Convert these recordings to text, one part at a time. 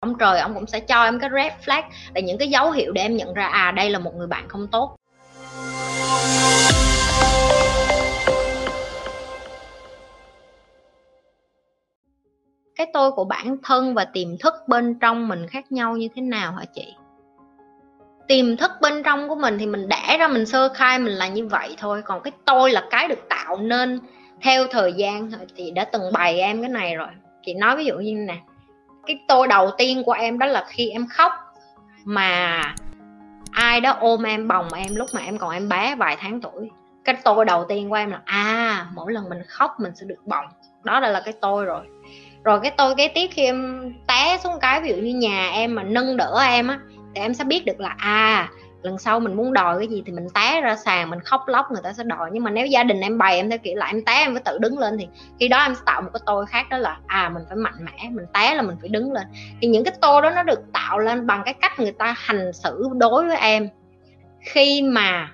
ông trời, ông cũng sẽ cho em cái red flag là những cái dấu hiệu để em nhận ra à đây là một người bạn không tốt. Cái tôi của bản thân và tiềm thức bên trong mình khác nhau như thế nào hả chị? Tiềm thức bên trong của mình thì mình đẻ ra, mình sơ khai, mình là như vậy thôi. Còn cái tôi là cái được tạo nên theo thời gian thì đã từng bày em cái này rồi. Chị nói ví dụ như nè cái tôi đầu tiên của em đó là khi em khóc mà ai đó ôm em, bồng em lúc mà em còn em bé vài tháng tuổi. Cái tôi đầu tiên của em là à mỗi lần mình khóc mình sẽ được bồng. Đó là cái tôi rồi. Rồi cái tôi kế tiếp khi em té xuống cái, ví dụ như nhà em mà nâng đỡ em á, thì em sẽ biết được là à lần sau mình muốn đòi cái gì thì mình té ra sàn mình khóc lóc người ta sẽ đòi. Nhưng mà nếu gia đình em bày em theo kiểu là em té em phải tự đứng lên thì khi đó em sẽ tạo một cái tôi khác đó là à mình phải mạnh mẽ mình té là mình phải đứng lên. Thì những cái tôi đó nó được tạo lên bằng cái cách người ta hành xử đối với em. Khi mà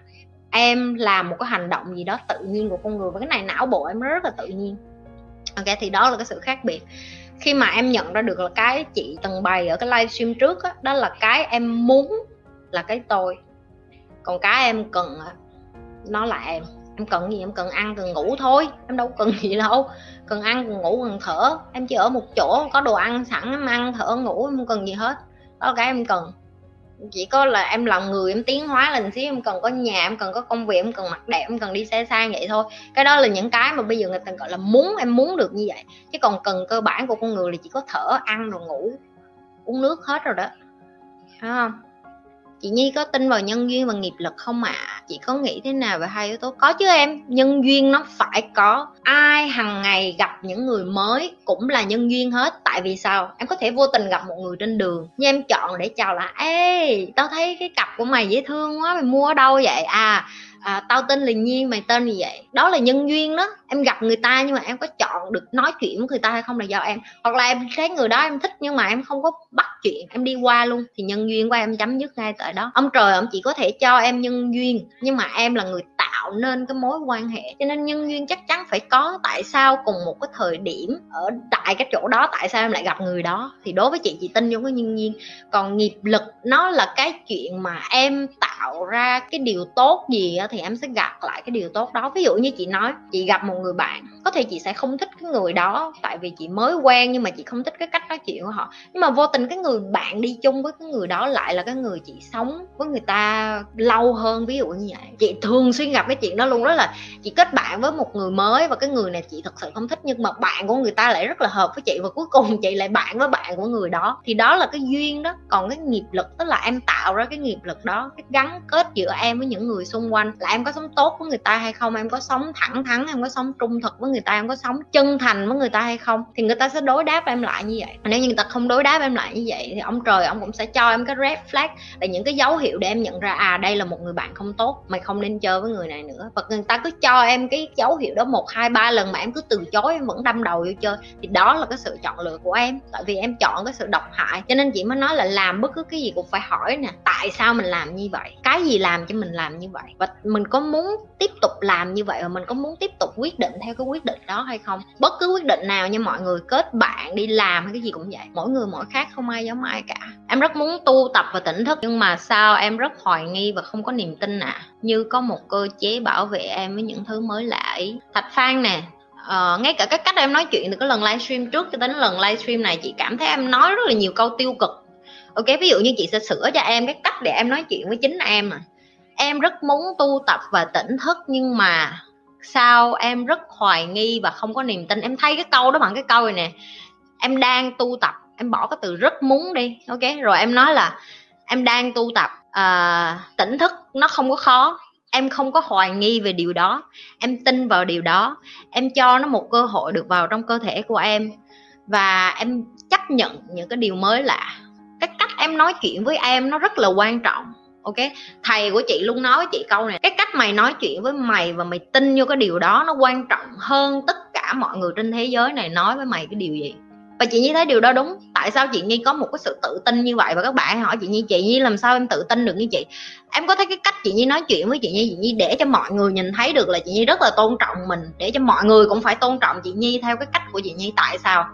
em làm một cái hành động gì đó tự nhiên của con người và cái này não bộ em rất là tự nhiên. Ok thì đó là cái sự khác biệt. Khi mà em nhận ra được là cái chị từng bày ở cái livestream trước đó, đó là cái em muốn là cái tôi. Còn cái em cần, nó là em. Em cần gì? Em cần ăn, cần ngủ thôi. Em đâu cần gì đâu. Cần ăn, cần ngủ, cần thở. Em chỉ ở một chỗ, có đồ ăn sẵn, em ăn, thở ngủ, em không cần gì hết. Đó là cái em cần. Chỉ có là em làm người, em tiến hóa lên xíu. Em cần có nhà, em cần có công việc, em cần mặc đẹp, em cần đi xe sang vậy thôi. Cái đó là những cái mà bây giờ người ta gọi là muốn, em muốn được như vậy. Chứ còn cần cơ bản của con người là chỉ có thở, ăn, rồi ngủ, uống nước hết rồi đó. Thấy không? Chị nhi có tin vào nhân duyên và nghiệp lực không ạ? À? chị có nghĩ thế nào về hai yếu tố? Có chứ em, nhân duyên nó phải có. Ai hàng ngày gặp những người mới cũng là nhân duyên hết. Tại vì sao? Em có thể vô tình gặp một người trên đường, nhưng em chọn để chào là, ê, tao thấy cái cặp của mày dễ thương quá, mày mua ở đâu vậy? À à, tao tên là nhiên mày tên gì vậy? Đó là nhân duyên đó. Em gặp người ta nhưng mà em có chọn được nói chuyện với người ta hay không là do em. Hoặc là em thấy người đó em thích nhưng mà em không có bắt chuyện em đi qua luôn thì nhân duyên của em chấm dứt ngay tại đó. Ông trời ông chỉ có thể cho em nhân duyên nhưng mà em là người tạo nên cái mối quan hệ. Cho nên nhân duyên chắc chắn phải có tại sao cùng một cái thời điểm ở tại cái chỗ đó, tại sao em lại gặp người đó. Thì đối với chị chị tin vô cái nhân duyên. Còn nghiệp lực, nó là cái chuyện mà em tạo ra cái điều tốt gì thì em sẽ gặp lại cái điều tốt đó. Ví dụ như chị nói, chị gặp một người bạn có thể chị sẽ không thích cái người đó, tại vì chị mới quen nhưng mà chị không thích cái cách nói chuyện của họ. Nhưng mà vô tình cái người bạn đi chung với cái người đó lại là cái người chị sống với người ta lâu hơn, ví dụ như vậy. Chị thường xuyên gặp cái chuyện đó luôn, đó là chị kết bạn với một người mới và cái người này chị thật sự không thích, nhưng mà bạn của người ta lại rất là hợp với chị và cuối cùng chị lại bạn với bạn của người đó. Thì đó là cái duyên đó. Còn cái nghiệp lực, tức là em tạo ra cái nghiệp lực đó, cái gắn kết giữa em với những người xung quanh, là em có sống tốt với người ta hay không, em có sống thẳng thắn, em có sống trung thực với người ta em có sống chân thành với người ta hay không, thì người ta sẽ đối đáp em lại như vậy. Nếu như người ta không đối đáp em lại như vậy thì ông trời ông cũng sẽ cho em cái red flag là những cái dấu hiệu để em nhận ra à đây là một người bạn không tốt, mày không nên chơi với người này nữa. Và người ta cứ cho em cái dấu hiệu đó một, hai, ba lần mà em cứ từ chối, em vẫn đâm đầu vô chơi, thì đó là cái sự chọn lựa của em. Tại vì em chọn cái sự độc hại, cho nên chị mới nói là làm bất cứ cái gì cũng phải hỏi nè, tại sao mình làm như vậy? Cái gì làm cho mình làm như vậy? Và mình có muốn tiếp tục làm như vậy và mình có muốn tiếp tục quyết định theo cái quyết quyết định đó hay không? Bất cứ quyết định nào như mọi người kết bạn đi làm hay cái gì cũng vậy. Mỗi người mỗi khác không ai giống ai cả. Em rất muốn tu tập và tỉnh thức nhưng mà sao em rất hoài nghi và không có niềm tin ạ? À? như có một cơ chế bảo vệ em với những thứ mới lạ ấy. Thạch phan nè Uh, ngay cả cái cách em nói chuyện từ cái lần livestream trước cho đến lần livestream này chị cảm thấy em nói rất là nhiều câu tiêu cực. Ok ví dụ như chị sẽ sửa cho em cái cách để em nói chuyện với chính em à. Em rất muốn tu tập và tỉnh thức nhưng mà sao em rất hoài nghi và không có niềm tin. Em thay cái câu đó bằng cái câu này nè em đang tu tập. Em bỏ cái từ rất muốn đi ok? Rồi em nói là em đang tu tập uh, tỉnh thức nó không có khó. Em không có hoài nghi về điều đó. Em tin vào điều đó. Em cho nó một cơ hội được vào trong cơ thể của em. Và em chấp nhận những cái điều mới lạ. Cái cách em nói chuyện với em nó rất là quan trọng ok? Thầy của chị luôn nói với chị câu này, cái cách mày nói chuyện với mày và mày tin vô cái điều đó nó quan trọng hơn tất cả mọi người trên thế giới này nói với mày cái điều gì? Và chị nhi thấy điều đó đúng. Tại sao chị nhi có một cái sự tự tin như vậy? Và các bạn hỏi chị nhi chị nhi làm sao em tự tin được như chị? Em có thấy cái cách chị nhi nói chuyện với chị nhi chị nhi để cho mọi người nhìn thấy được là chị nhi rất là tôn trọng mình, để cho mọi người cũng phải tôn trọng chị nhi theo cái cách của chị nhi. Tại sao?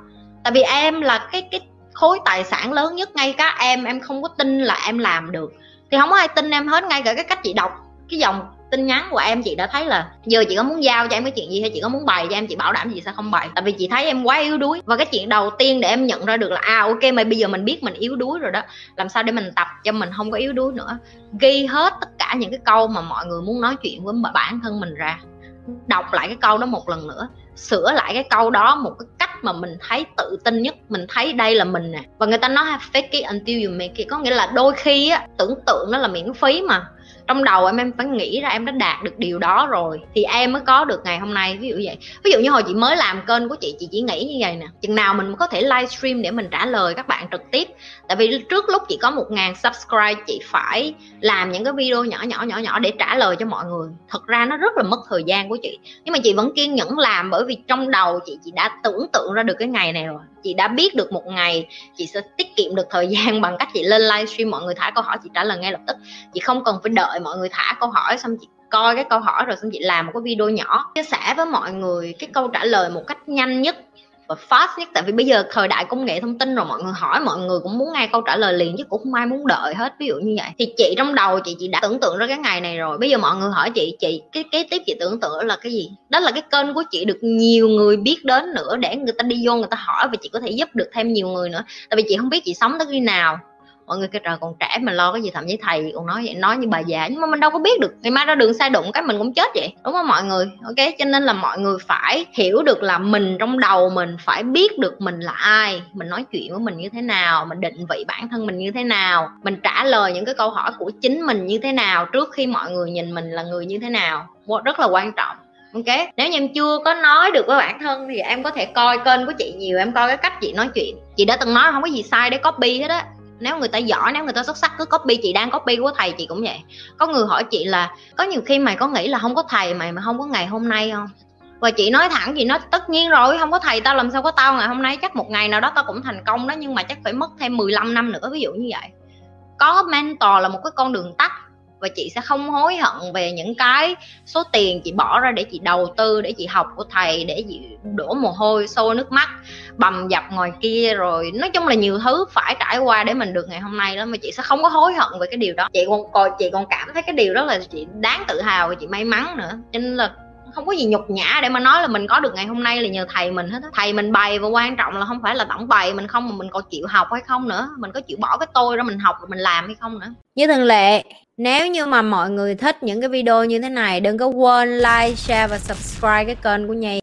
Tại vì em là cái cái khối tài sản lớn nhất ngay cả em em không có tin là em làm được thì không có ai tin em hết, ngay cả cái cách chị đọc cái dòng tin nhắn của em, chị đã thấy là giờ chị có muốn giao cho em cái chuyện gì hay chị có muốn bày cho em, chị bảo đảm chị sẽ không bày. Tại vì chị thấy em quá yếu đuối. Và cái chuyện đầu tiên để em nhận ra được là à ok, mà bây giờ mình biết mình yếu đuối rồi đó. Làm sao để mình tập cho mình không có yếu đuối nữa. Ghi hết tất cả những cái câu mà mọi người muốn nói chuyện với bản thân mình ra. Đọc lại cái câu đó một lần nữa sửa lại cái câu đó một cái cách mà mình thấy tự tin nhất, mình thấy đây là mình nè. Và người ta nói fake it until you make it. Có nghĩa là đôi khi á, tưởng tượng nó là miễn phí mà trong đầu em em phải nghĩ ra em đã đạt được điều đó rồi, thì em mới có được ngày hôm nay. Ví dụ vậy. Ví dụ như hồi chị mới làm kênh của chị chị chỉ nghĩ như vậy nè. Chừng nào mình có thể livestream để mình trả lời các bạn trực tiếp. Tại vì trước lúc chị có một ngàn subscribe, chị phải làm những cái video nhỏ nhỏ nhỏ nhỏ để trả lời cho mọi người. Thật ra nó rất là mất thời gian của chị. Nhưng mà chị vẫn kiên nhẫn làm bởi vì trong đầu chị chị đã tưởng tượng ra được cái ngày này rồi. Chị đã biết được một ngày chị sẽ tiết kiệm được thời gian bằng cách chị lên livestream, mọi người thả câu hỏi, chị trả lời ngay lập tức. Chị không cần phải đợi mọi người thả câu hỏi xong chị coi cái câu hỏi rồi xong chị làm một cái video nhỏ, chia sẻ với mọi người cái câu trả lời một cách nhanh nhất và fast nhất. Tại vì bây giờ thời đại công nghệ thông tin rồi, mọi người hỏi mọi người cũng muốn ngay câu trả lời liền chứ cũng không ai muốn đợi hết, ví dụ như vậy. Thì chị trong đầu chị chị đã tưởng tượng ra cái ngày này rồi. Bây giờ mọi người hỏi chị chị, cái kế tiếp chị tưởng tượng là cái gì? Đó là cái kênh của chị được nhiều người biết đến nữa để người ta đi vô người ta hỏi và chị có thể giúp được thêm nhiều người nữa. Tại vì chị không biết chị sống tới khi nào mọi người kêu trời, còn trẻ mà lo cái gì, thậm chí thầy còn nói vậy, nói như bà già, nhưng mà mình đâu có biết được. Ngày mai ra đường sai đụng cái mình cũng chết vậy, đúng không mọi người? Ok, cho nên là mọi người phải hiểu được là mình trong đầu mình phải biết được mình là ai, mình nói chuyện với mình như thế nào, mình định vị bản thân mình như thế nào, mình trả lời những cái câu hỏi của chính mình như thế nào trước khi mọi người nhìn mình là người như thế nào. Rất là quan trọng. Ok, nếu như em chưa có nói được với bản thân thì em có thể coi kênh của chị nhiều, em coi cái cách chị nói chuyện. Chị đã từng nói không có gì sai để copy hết á nếu người ta giỏi, nếu người ta xuất sắc, cứ copy chị đang copy của thầy chị cũng vậy. Có người hỏi chị là, có nhiều khi mày có nghĩ là không có thầy mày mà không có ngày hôm nay không? Và chị nói thẳng, chị nói, tất nhiên rồi không có thầy tao làm sao có tao ngày hôm nay, chắc một ngày nào đó tao cũng thành công đó, nhưng mà chắc phải mất thêm 15 năm nữa. Ví dụ như vậy. Có mentor là một cái con đường tắt và chị sẽ không hối hận về những cái số tiền chị bỏ ra để chị đầu tư, để chị học của thầy, để chị đổ mồ hôi xô nước mắt, bầm dập ngoài kia. Rồi nói chung là nhiều thứ phải trải qua để mình được ngày hôm nay đó mà chị sẽ không có hối hận về cái điều đó. Chị còn coi chị còn cảm thấy cái điều đó là chị đáng tự hào và chị may mắn nữa. Cho nên là không có gì nhục nhã để mà nói là mình có được ngày hôm nay là nhờ thầy mình hết thầy mình bày và quan trọng là không phải là tổng bày mình không mà mình còn chịu học hay không nữa. Mình có chịu bỏ cái tôi ra mình học rồi mình làm hay không nữa. Như thường lệ, nếu như mà mọi người thích những cái video như thế này, đừng có quên like, share và subscribe cái kênh của nhi.